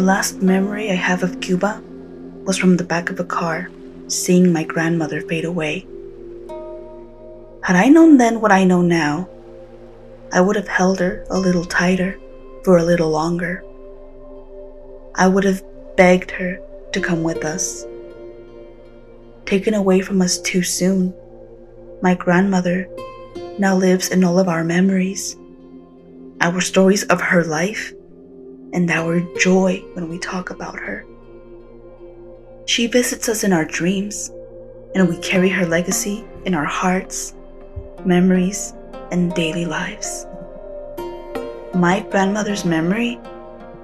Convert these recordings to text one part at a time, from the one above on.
The last memory I have of Cuba was from the back of a car, seeing my grandmother fade away. Had I known then what I know now, I would have held her a little tighter for a little longer. I would have begged her to come with us. Taken away from us too soon, my grandmother now lives in all of our memories, our stories of her life, and our joy when we talk about her. She visits us in our dreams, and we carry her legacy in our hearts, memories, and daily lives. My grandmother's memory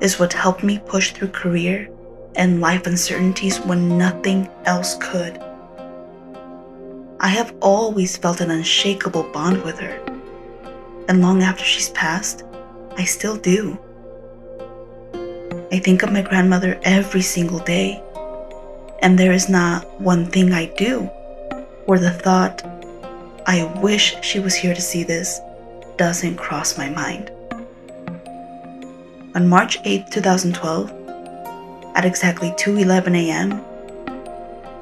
is what helped me push through career and life uncertainties when nothing else could. I have always felt an unshakable bond with her, and long after she's passed, I still do. I think of my grandmother every single day, and there is not one thing I do where the thought, I wish she was here to see this, doesn't cross my mind. On March 8, 2012, at exactly 2:11 a.m.,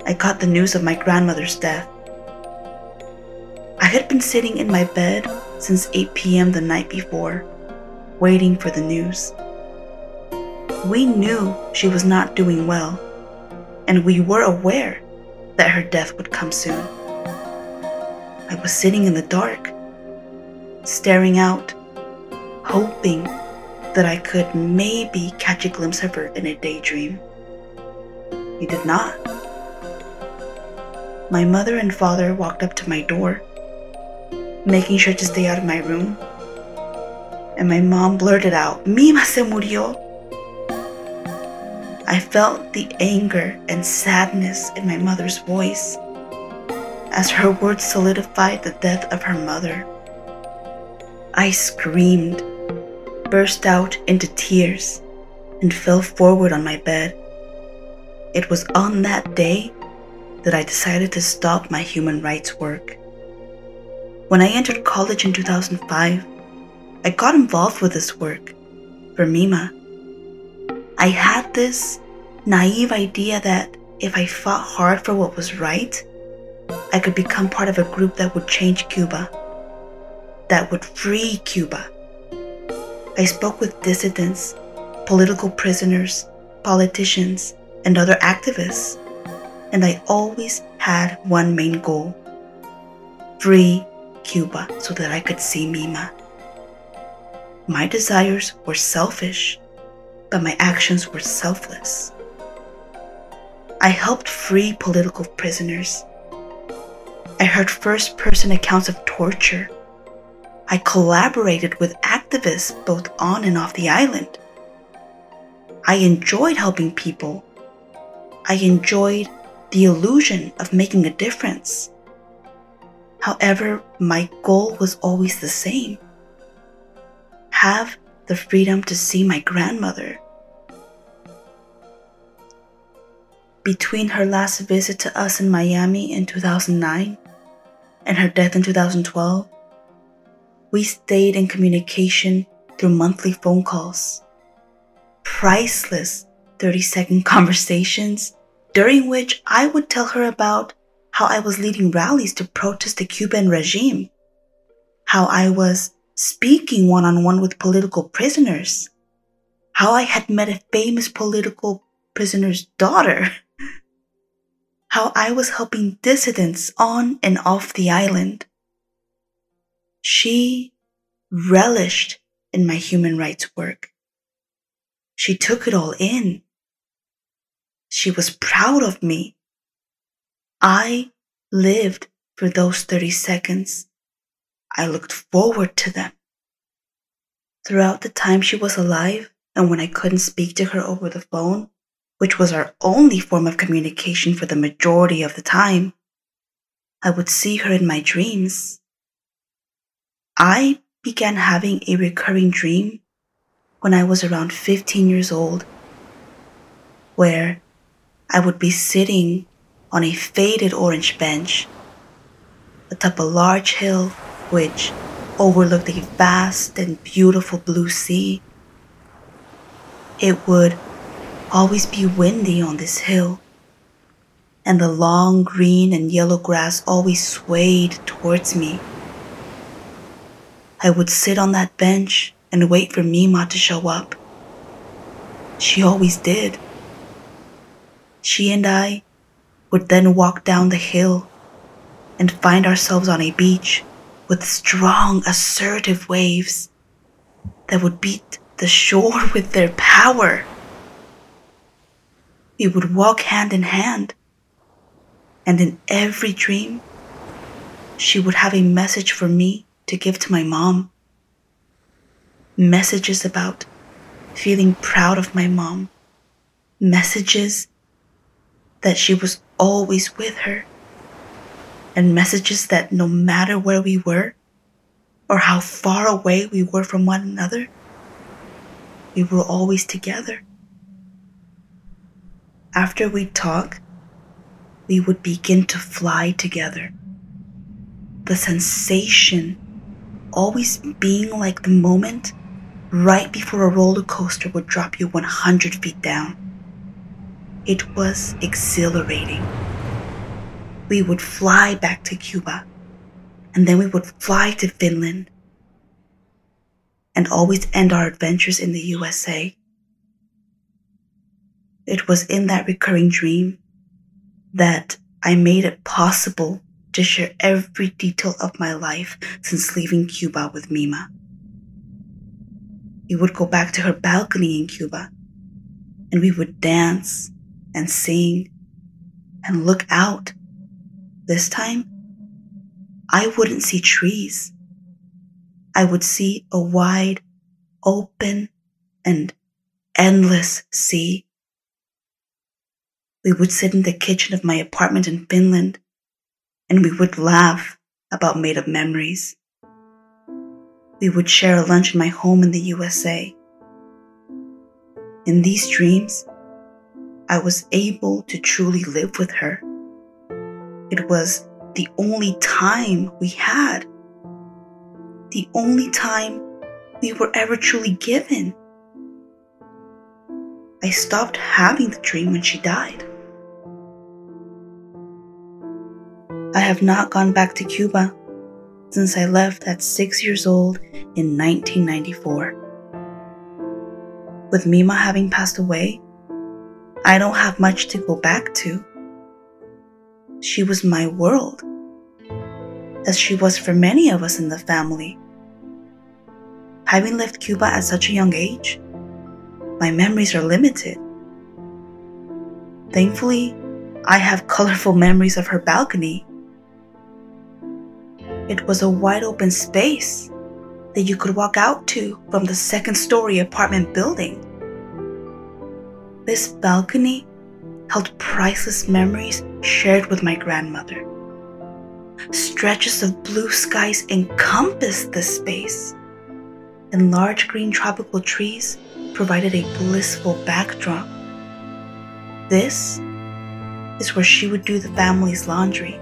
I got the news of my grandmother's death. I had been sitting in my bed since 8 p.m. the night before, waiting for the news. We knew she was not doing well, and we were aware that her death would come soon. I was sitting in the dark, staring out, hoping that I could maybe catch a glimpse of her in a daydream. He did not. My mother and father walked up to my door, making sure to stay out of my room. And my mom blurted out, Mima se murió. I felt the anger and sadness in my mother's voice as her words solidified the death of her mother. I screamed burst out into tears and fell forward on my bed. It was on that day that I decided to stop my human rights work. When I entered college in 2005, I got involved with this work for Mima. I had this naive idea that if I fought hard for what was right, I could become part of a group that would change Cuba, that would free Cuba. I spoke with dissidents, political prisoners, politicians, and other activists, and I always had one main goal free Cuba so that I could see Mima. My desires were selfish, but my actions were selfless. I helped free political prisoners. I heard first person accounts of torture I collaborated with activists both on and off the island. I enjoyed helping people. I enjoyed the illusion of making a difference. However, my goal was always the same have the freedom to see my grandmother. Between her last visit to us in Miami in 2009 and her death in 2012, we stayed in communication through monthly phone calls. Priceless 30 second conversations during which I would tell her about how I was leading rallies to protest the Cuban regime, how I was speaking one on one with political prisoners, how I had met a famous political prisoner's daughter, how I was helping dissidents on and off the island, she relished in my human rights work. She took it all in. She was proud of me. I lived for those 30 seconds. I looked forward to them. Throughout the time she was alive and when I couldn't speak to her over the phone, which was our only form of communication for the majority of the time, I would see her in my dreams. I began having a recurring dream when I was around 15 years old, where I would be sitting on a faded orange bench atop a large hill which overlooked a vast and beautiful blue sea. It would always be windy on this hill, and the long green and yellow grass always swayed towards me. I would sit on that bench and wait for Mima to show up. She always did. She and I would then walk down the hill and find ourselves on a beach with strong, assertive waves that would beat the shore with their power. We would walk hand in hand, and in every dream, she would have a message for me to give to my mom. Messages about feeling proud of my mom. Messages that she was always with her. And messages that no matter where we were or how far away we were from one another, we were always together. After we'd talk, we would begin to fly together. The sensation always being like the moment right before a roller coaster would drop you 100 feet down. It was exhilarating. We would fly back to Cuba, and then we would fly to Finland, and always end our adventures in the USA. It was in that recurring dream that I made it possible to share every detail of my life since leaving Cuba with Mima. We would go back to her balcony in Cuba and we would dance and sing and look out. This time, I wouldn't see trees. I would see a wide, open, and endless sea. We would sit in the kitchen of my apartment in Finland and we would laugh about made up memories. We would share a lunch in my home in the USA. In these dreams, I was able to truly live with her. It was the only time we had, the only time we were ever truly given. I stopped having the dream when she died. I have not gone back to Cuba since I left at six years old in 1994. With Mima having passed away, I don't have much to go back to. She was my world, as she was for many of us in the family. Having left Cuba at such a young age, my memories are limited. Thankfully, I have colorful memories of her balcony it was a wide open space that you could walk out to from the second story apartment building. This balcony held priceless memories shared with my grandmother. Stretches of blue skies encompassed this space, and large green tropical trees provided a blissful backdrop. This is where she would do the family's laundry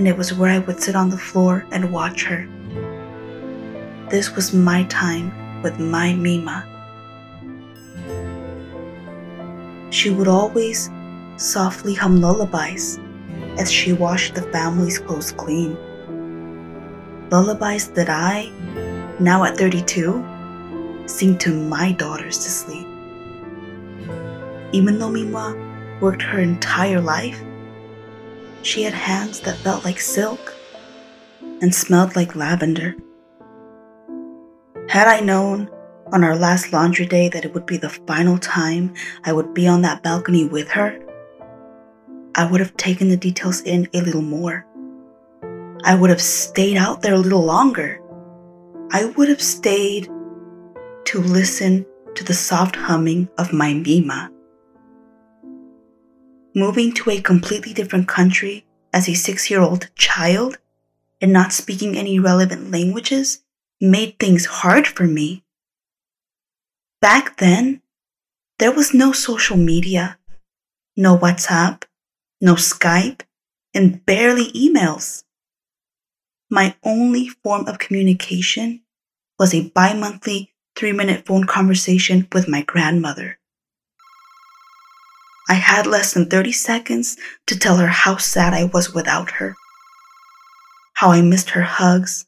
and it was where I would sit on the floor and watch her. This was my time with my Mima. She would always softly hum lullabies as she washed the family's clothes clean. Lullabies that I, now at 32, sing to my daughters to sleep. Even though Mima worked her entire life, she had hands that felt like silk and smelled like lavender. Had I known on our last laundry day that it would be the final time I would be on that balcony with her, I would have taken the details in a little more. I would have stayed out there a little longer. I would have stayed to listen to the soft humming of my Mima. Moving to a completely different country as a six year old child and not speaking any relevant languages made things hard for me. Back then, there was no social media, no WhatsApp, no Skype, and barely emails. My only form of communication was a bi monthly three minute phone conversation with my grandmother, I had less than 30 seconds to tell her how sad I was without her, how I missed her hugs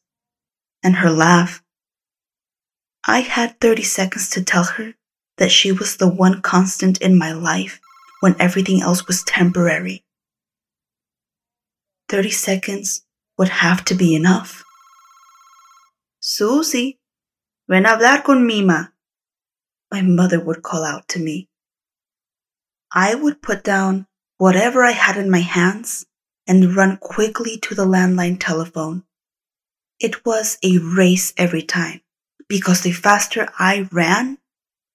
and her laugh. I had 30 seconds to tell her that she was the one constant in my life when everything else was temporary. 30 seconds would have to be enough. Susie, ven a hablar con Mima, my mother would call out to me. I would put down whatever I had in my hands and run quickly to the landline telephone. It was a race every time because the faster I ran,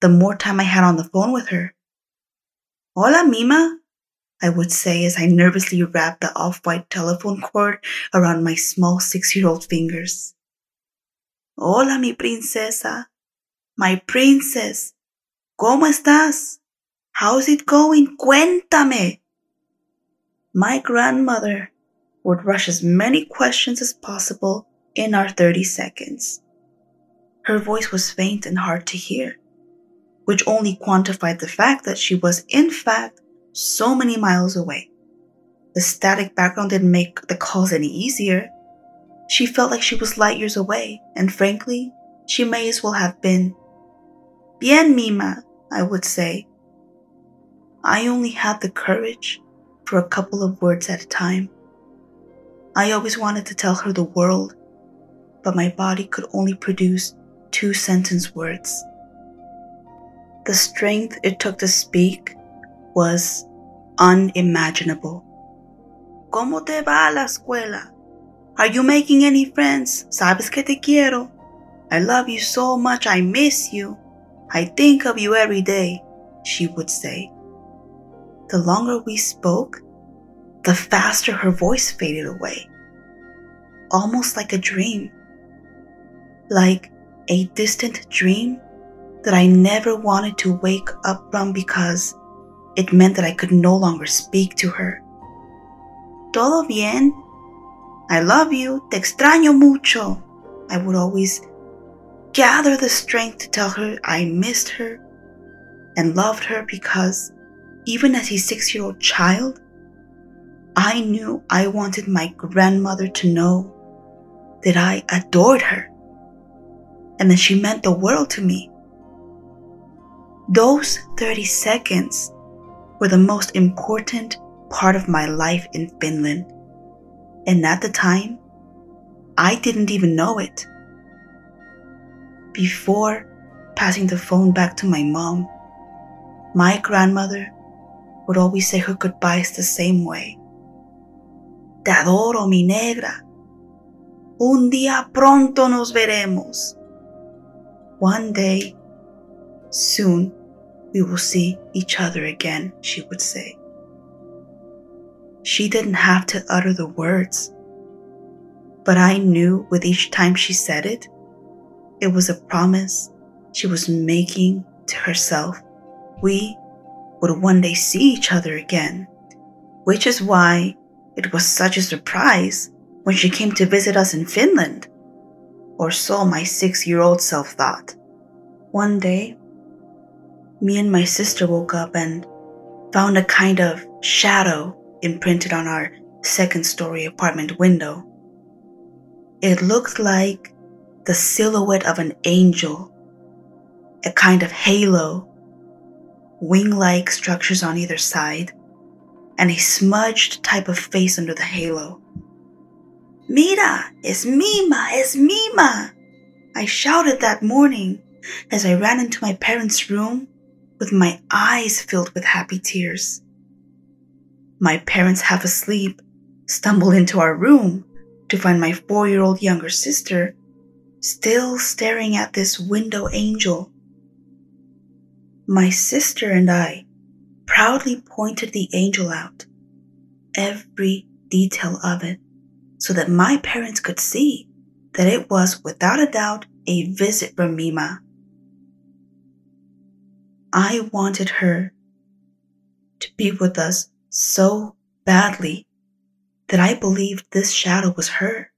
the more time I had on the phone with her. Hola, Mima, I would say as I nervously wrapped the off white telephone cord around my small six year old fingers. Hola, mi princesa. My princess. ¿Cómo estás? How's it going? Cuéntame. My grandmother would rush as many questions as possible in our 30 seconds. Her voice was faint and hard to hear, which only quantified the fact that she was, in fact, so many miles away. The static background didn't make the calls any easier. She felt like she was light years away, and frankly, she may as well have been. Bien, Mima, I would say, I only had the courage for a couple of words at a time. I always wanted to tell her the world, but my body could only produce two sentence words. The strength it took to speak was unimaginable. ¿Cómo te va a la escuela? Are you making any friends? Sabes que te quiero. I love you so much, I miss you. I think of you every day, she would say the longer we spoke, the faster her voice faded away. Almost like a dream. Like a distant dream that I never wanted to wake up from because it meant that I could no longer speak to her. Todo bien? I love you. Te extraño mucho. I would always gather the strength to tell her I missed her and loved her because even as a six year old child, I knew I wanted my grandmother to know that I adored her and that she meant the world to me. Those 30 seconds were the most important part of my life in Finland. And at the time, I didn't even know it. Before passing the phone back to my mom, my grandmother would always say her goodbyes the same way. Te adoro, mi negra. Un día pronto nos veremos. One day, soon, we will see each other again, she would say. She didn't have to utter the words, but I knew with each time she said it, it was a promise she was making to herself. We would one day see each other again, which is why it was such a surprise when she came to visit us in Finland, or so my six year old self thought. One day, me and my sister woke up and found a kind of shadow imprinted on our second story apartment window. It looked like the silhouette of an angel, a kind of halo wing like structures on either side, and a smudged type of face under the halo. Mira, it's Mima, it's Mima! I shouted that morning as I ran into my parents' room with my eyes filled with happy tears. My parents, half asleep, stumbled into our room to find my four year old younger sister still staring at this window angel my sister and I proudly pointed the angel out, every detail of it, so that my parents could see that it was without a doubt a visit from Mima. I wanted her to be with us so badly that I believed this shadow was her.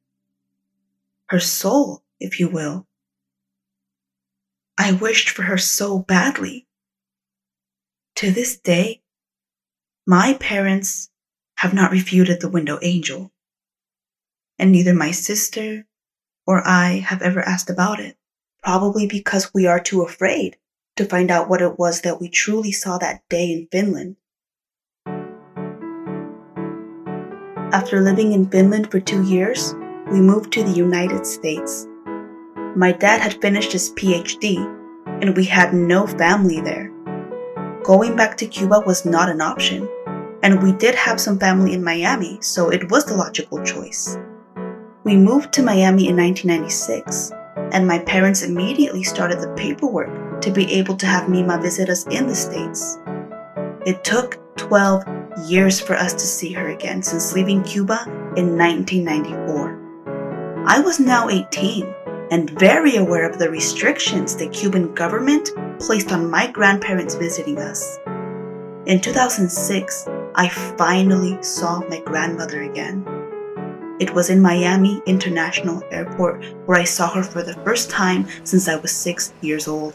Her soul, if you will. I wished for her so badly to this day, My parents have not refuted the window angel, and neither my sister or I have ever asked about it, probably because we are too afraid to find out what it was that we truly saw that day in Finland. After living in Finland for two years, we moved to the United States. My dad had finished his PhD, and we had no family there. Going back to Cuba was not an option, and we did have some family in Miami, so it was the logical choice. We moved to Miami in 1996, and my parents immediately started the paperwork to be able to have Mima visit us in the States. It took 12 years for us to see her again since leaving Cuba in 1994. I was now 18 and very aware of the restrictions the Cuban government placed on my grandparents visiting us. In 2006, I finally saw my grandmother again. It was in Miami International Airport where I saw her for the first time since I was six years old.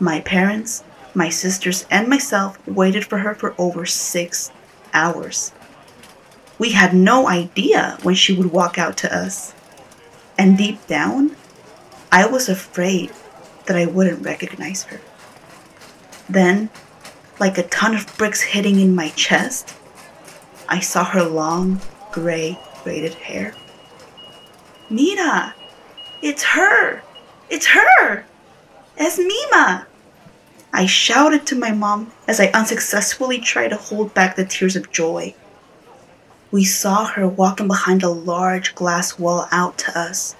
My parents, my sisters, and myself waited for her for over six hours. We had no idea when she would walk out to us. And deep down, I was afraid that I wouldn't recognize her. Then, like a ton of bricks hitting in my chest, I saw her long, gray, braided hair. Mira! It's her! It's her! It's Mima! I shouted to my mom as I unsuccessfully tried to hold back the tears of joy. We saw her walking behind a large glass wall out to us.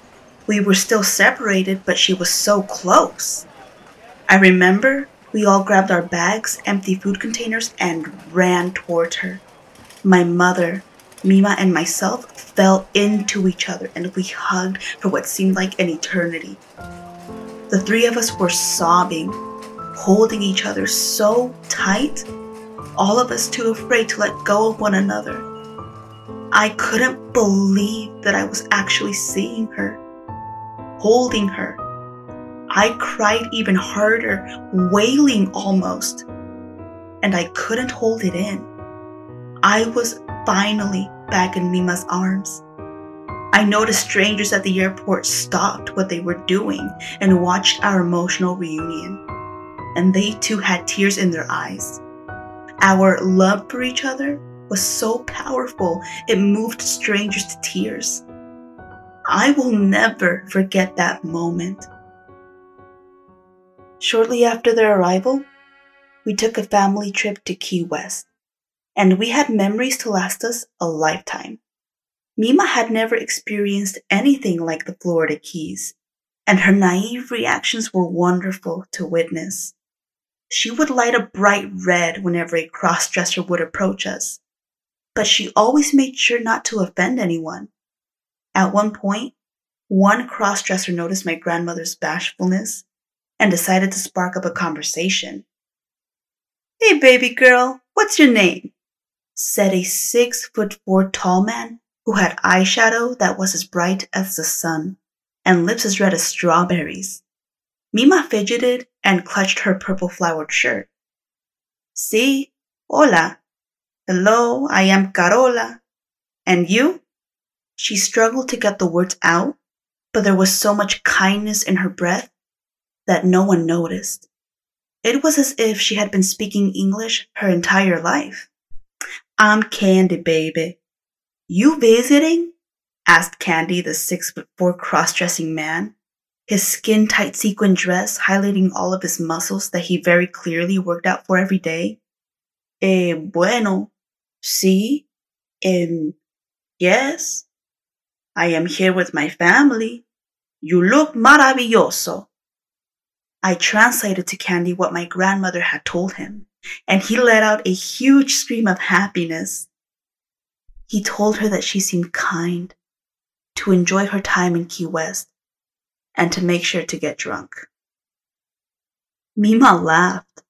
We were still separated, but she was so close. I remember we all grabbed our bags, empty food containers, and ran towards her. My mother, Mima, and myself fell into each other and we hugged for what seemed like an eternity. The three of us were sobbing, holding each other so tight, all of us too afraid to let go of one another. I couldn't believe that I was actually seeing her, holding her. I cried even harder, wailing almost, and I couldn't hold it in. I was finally back in Mima's arms. I noticed strangers at the airport stopped what they were doing and watched our emotional reunion and they too had tears in their eyes. Our love for each other was so powerful, it moved strangers to tears. I will never forget that moment. Shortly after their arrival, we took a family trip to Key West, and we had memories to last us a lifetime. Mima had never experienced anything like the Florida Keys, and her naive reactions were wonderful to witness. She would light a bright red whenever a crossdresser would approach us, but she always made sure not to offend anyone. At one point, one crossdresser noticed my grandmother's bashfulness and decided to spark up a conversation. Hey, baby girl, what's your name? said a six foot four tall man who had eyeshadow that was as bright as the sun and lips as red as strawberries. Mima fidgeted and clutched her purple flowered shirt. Si, hola. Hello, I am Carola. And you? She struggled to get the words out, but there was so much kindness in her breath that no one noticed. It was as if she had been speaking English her entire life. I'm Candy, baby. You visiting? asked Candy, the six foot four cross dressing man his skin tight sequin dress highlighting all of his muscles that he very clearly worked out for every day. Eh, bueno, sí, um, yes, I am here with my family. You look maravilloso. I translated to Candy what my grandmother had told him, and he let out a huge scream of happiness. He told her that she seemed kind, to enjoy her time in Key West, and to make sure to get drunk. Mima laughed,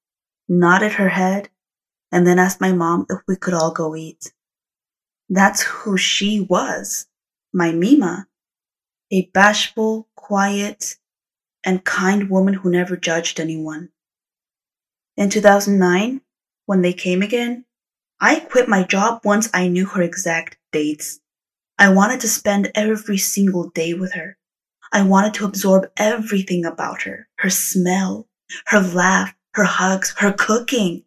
nodded her head, and then asked my mom if we could all go eat. That's who she was, my Mima, a bashful, quiet, and kind woman who never judged anyone. In 2009, when they came again, I quit my job once I knew her exact dates. I wanted to spend every single day with her. I wanted to absorb everything about her her smell, her laugh, her hugs, her cooking.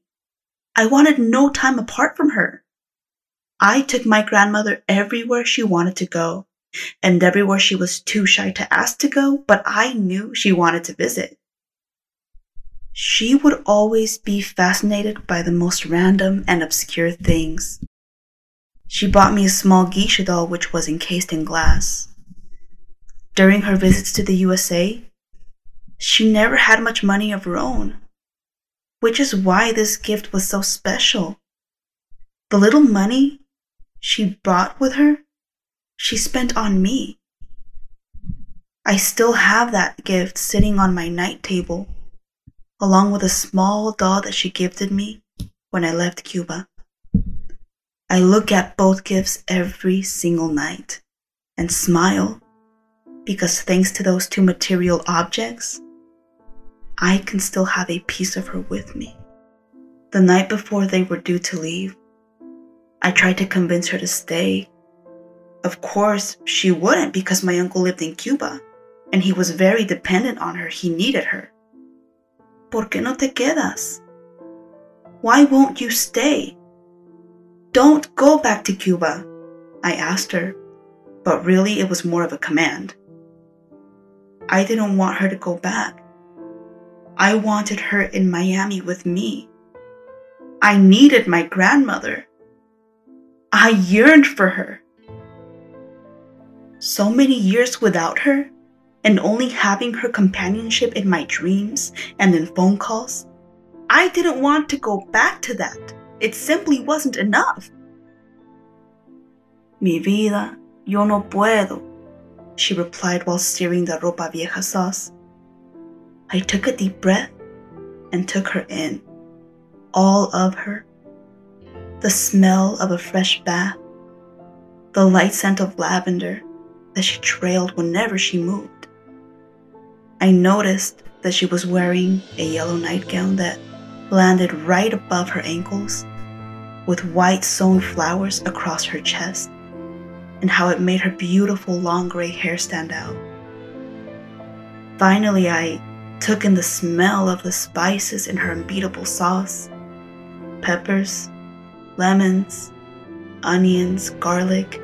I wanted no time apart from her. I took my grandmother everywhere she wanted to go and everywhere she was too shy to ask to go, but I knew she wanted to visit. She would always be fascinated by the most random and obscure things. She bought me a small geisha doll which was encased in glass. During her visits to the USA, she never had much money of her own, which is why this gift was so special. The little money she brought with her, she spent on me. I still have that gift sitting on my night table along with a small doll that she gifted me when I left Cuba. I look at both gifts every single night and smile because thanks to those two material objects, I can still have a piece of her with me. The night before they were due to leave, I tried to convince her to stay. Of course, she wouldn't because my uncle lived in Cuba and he was very dependent on her. He needed her. ¿Por qué no te quedas? Why won't you stay? Don't go back to Cuba, I asked her, but really it was more of a command. I didn't want her to go back. I wanted her in Miami with me. I needed my grandmother. I yearned for her. So many years without her, and only having her companionship in my dreams and in phone calls, I didn't want to go back to that. It simply wasn't enough. Mi vida, yo no puedo, she replied while stirring the ropa vieja sauce. I took a deep breath and took her in, all of her. The smell of a fresh bath, the light scent of lavender that she trailed whenever she moved I noticed that she was wearing a yellow nightgown that landed right above her ankles, with white sewn flowers across her chest, and how it made her beautiful long gray hair stand out. Finally, I took in the smell of the spices in her unbeatable sauce peppers, lemons, onions, garlic,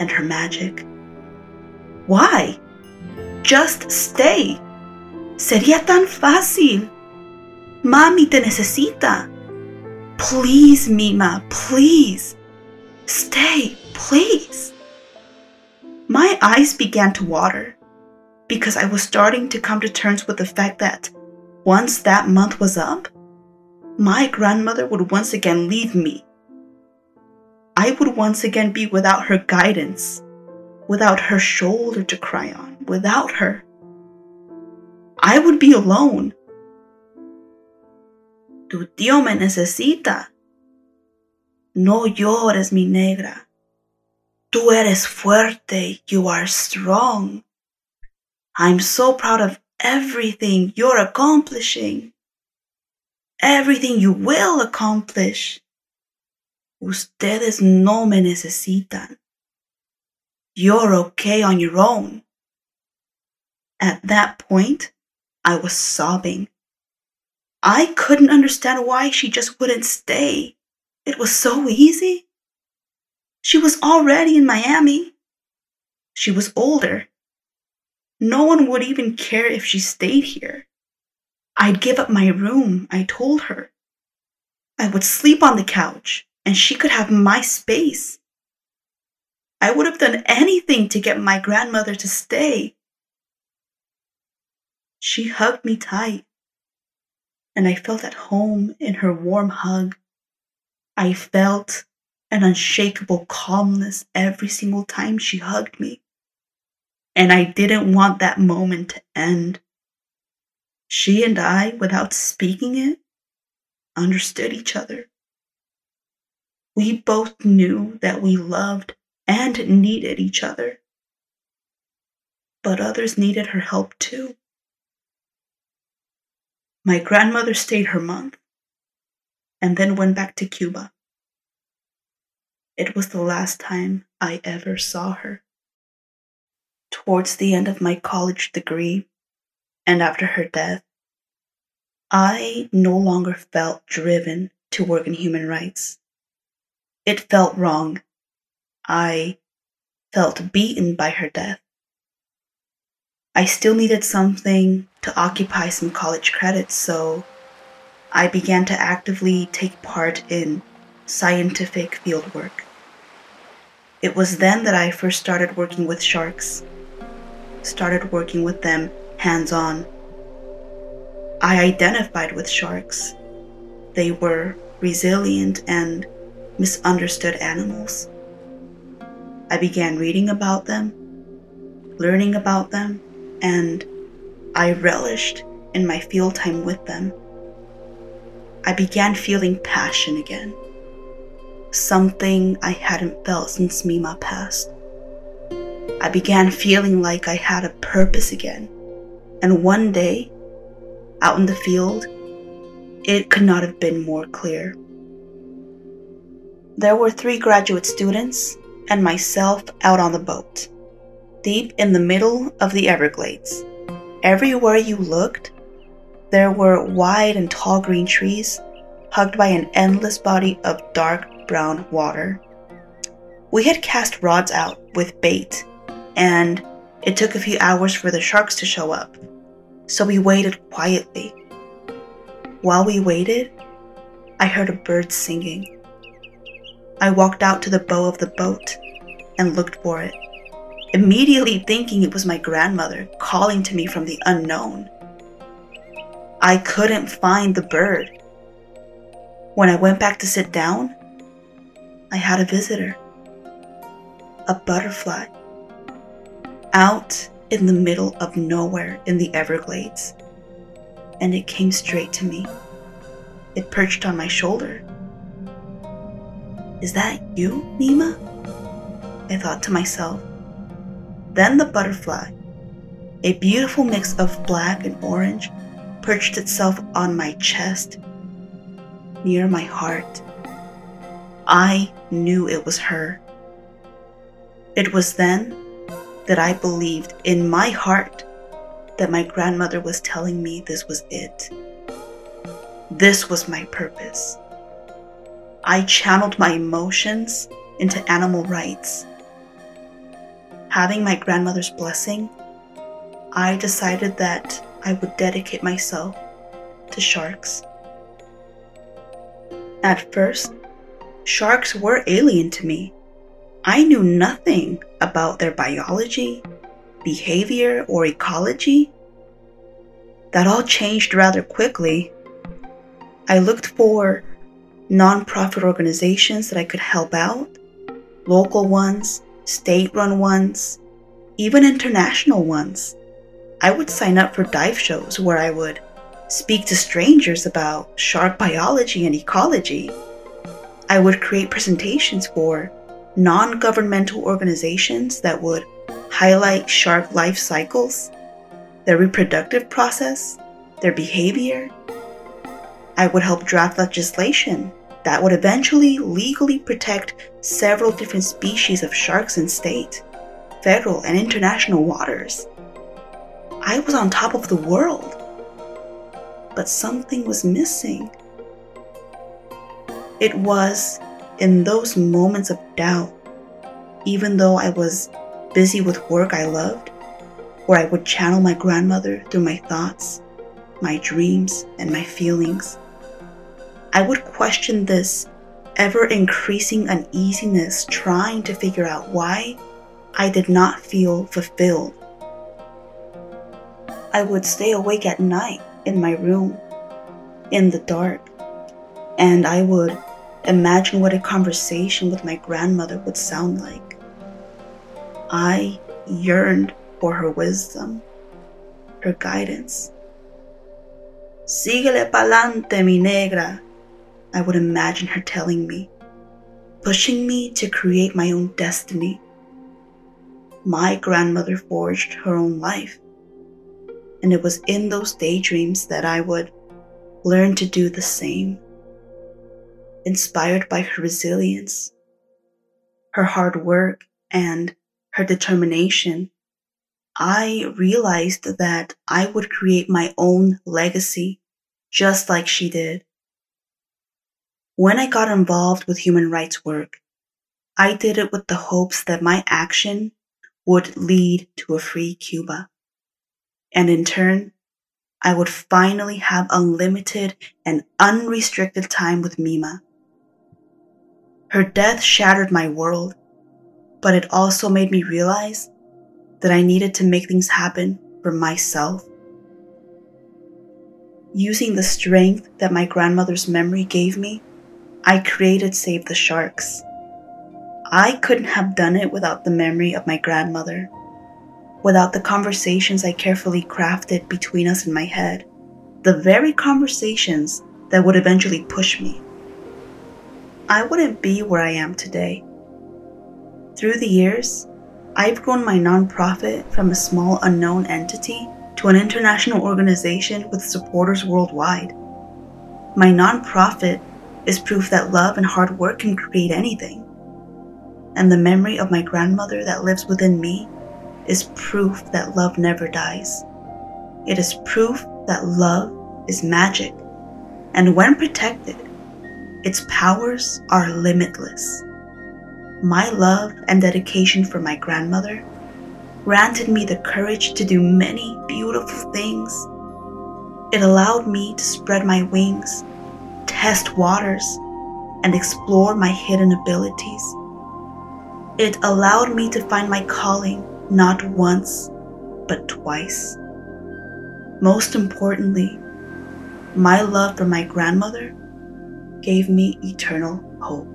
and her magic. Why? Just stay. Sería tan fácil. Mami te necesita. Please, Mima, please. Stay, please. My eyes began to water because I was starting to come to terms with the fact that once that month was up, my grandmother would once again leave me. I would once again be without her guidance, without her shoulder to cry on without her. I would be alone. Tu tío me necesita. No llores, mi negra. Tú eres fuerte. You are strong. I'm so proud of everything you're accomplishing. Everything you will accomplish. Ustedes no me necesitan. You're okay on your own. At that point, I was sobbing. I couldn't understand why she just wouldn't stay. It was so easy. She was already in Miami. She was older. No one would even care if she stayed here. I'd give up my room, I told her. I would sleep on the couch, and she could have my space. I would have done anything to get my grandmother to stay. She hugged me tight, and I felt at home in her warm hug. I felt an unshakable calmness every single time she hugged me. And I didn't want that moment to end. She and I, without speaking it, understood each other. We both knew that we loved and needed each other. But others needed her help too. My grandmother stayed her month and then went back to Cuba. it was the last time I ever saw her. Towards the end of my college degree, and after her death, I no longer felt driven to work in human rights. It felt wrong. I felt beaten by her death. I still needed something to occupy some college credits, so I began to actively take part in scientific fieldwork. It was then that I first started working with sharks, started working with them hands on. I identified with sharks. They were resilient and misunderstood animals. I began reading about them, learning about them, and I relished in my field time with them. I began feeling passion again, something I hadn't felt since Mima passed. I began feeling like I had a purpose again, and one day, out in the field, it could not have been more clear. There were three graduate students and myself out on the boat, deep in the middle of the Everglades. Everywhere you looked, there were wide and tall green trees, hugged by an endless body of dark brown water. We had cast rods out with bait, and it took a few hours for the sharks to show up, so we waited quietly. While we waited, I heard a bird singing. I walked out to the bow of the boat and looked for it, immediately thinking it was my grandmother calling to me from the unknown. I couldn't find the bird. When I went back to sit down, I had a visitor a butterfly out in the middle of nowhere in the Everglades. And it came straight to me. It perched on my shoulder is that you, Mima? I thought to myself. Then the butterfly, a beautiful mix of black and orange, perched itself on my chest, near my heart. I knew it was her. It was then that I believed in my heart that my grandmother was telling me this was it. This was my purpose. I channeled my emotions into animal rights. Having my grandmother's blessing, I decided that I would dedicate myself to sharks. At first, sharks were alien to me. I knew nothing about their biology, behavior, or ecology. That all changed rather quickly. I looked for nonprofit organizations that I could help out, local ones, state run ones, even international ones. I would sign up for dive shows where I would speak to strangers about shark biology and ecology. I would create presentations for non governmental organizations that would highlight shark life cycles, their reproductive process, their behavior, I would help draft legislation that would eventually legally protect several different species of sharks in state, federal, and international waters. I was on top of the world. But something was missing. It was in those moments of doubt, even though I was busy with work I loved, where I would channel my grandmother through my thoughts, my dreams, and my feelings. I would question this ever increasing uneasiness trying to figure out why I did not feel fulfilled. I would stay awake at night in my room, in the dark, and I would imagine what a conversation with my grandmother would sound like. I yearned for her wisdom, her guidance. Síguele pa'lante, mi negra, I would imagine her telling me, pushing me to create my own destiny. My grandmother forged her own life, and it was in those daydreams that I would learn to do the same. Inspired by her resilience, her hard work, and her determination, I realized that I would create my own legacy just like she did. When I got involved with human rights work, I did it with the hopes that my action would lead to a free Cuba. And in turn, I would finally have unlimited and unrestricted time with Mima. Her death shattered my world, but it also made me realize that I needed to make things happen for myself. Using the strength that my grandmother's memory gave me, I created Save the Sharks. I couldn't have done it without the memory of my grandmother, without the conversations I carefully crafted between us in my head, the very conversations that would eventually push me. I wouldn't be where I am today. Through the years, I've grown my nonprofit from a small unknown entity to an international organization with supporters worldwide. My nonprofit is proof that love and hard work can create anything and the memory of my grandmother that lives within me is proof that love never dies. It is proof that love is magic, and when protected, its powers are limitless. My love and dedication for my grandmother granted me the courage to do many beautiful things. It allowed me to spread my wings, test waters, and explore my hidden abilities. It allowed me to find my calling not once, but twice. Most importantly, my love for my grandmother gave me eternal hope.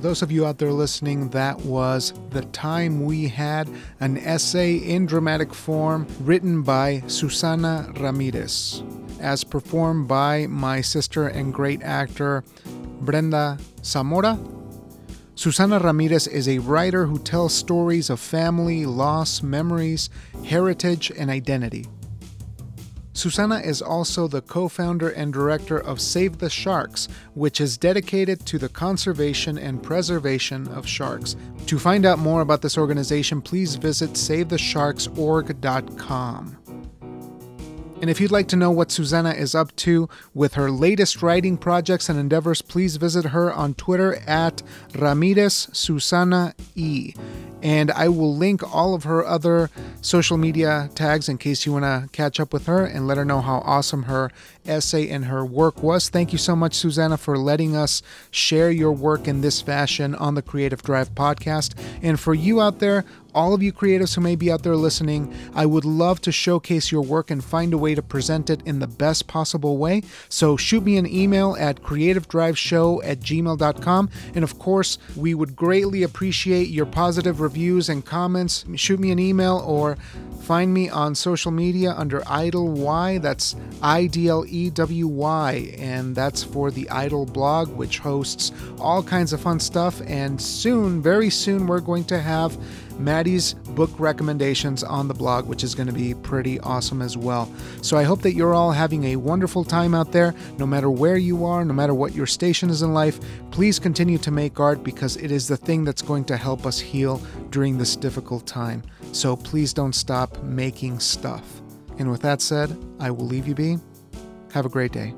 Those of you out there listening, that was The Time We Had, an essay in dramatic form written by Susana Ramirez, as performed by my sister and great actor Brenda Zamora. Susana Ramirez is a writer who tells stories of family, loss, memories, heritage, and identity. Susana is also the co founder and director of Save the Sharks, which is dedicated to the conservation and preservation of sharks. To find out more about this organization, please visit SaveTheSharksOrg.com. And if you'd like to know what Susana is up to with her latest writing projects and endeavors, please visit her on Twitter at Ramirez Susana E and I will link all of her other social media tags in case you want to catch up with her and let her know how awesome her essay and her work was. Thank you so much, Susana, for letting us share your work in this fashion on the Creative Drive podcast. And for you out there, all of you creatives who may be out there listening, I would love to showcase your work and find a way to present it in the best possible way. So shoot me an email at creativedriveshow at gmail.com. And of course, we would greatly appreciate your positive reviews and comments. Shoot me an email or find me on social media under Idle Y. That's I D L E W Y. And that's for the Idle blog, which hosts all kinds of fun stuff. And soon, very soon, we're going to have Maddie's book recommendations on the blog, which is going to be pretty awesome as well. So I hope that you're all having a wonderful time out there, no matter where you are, no matter what your station is in life. Please continue to make art because it is the thing that's going to help us heal during this difficult time. So please don't stop making stuff. And with that said, I will leave you be. Have a great day.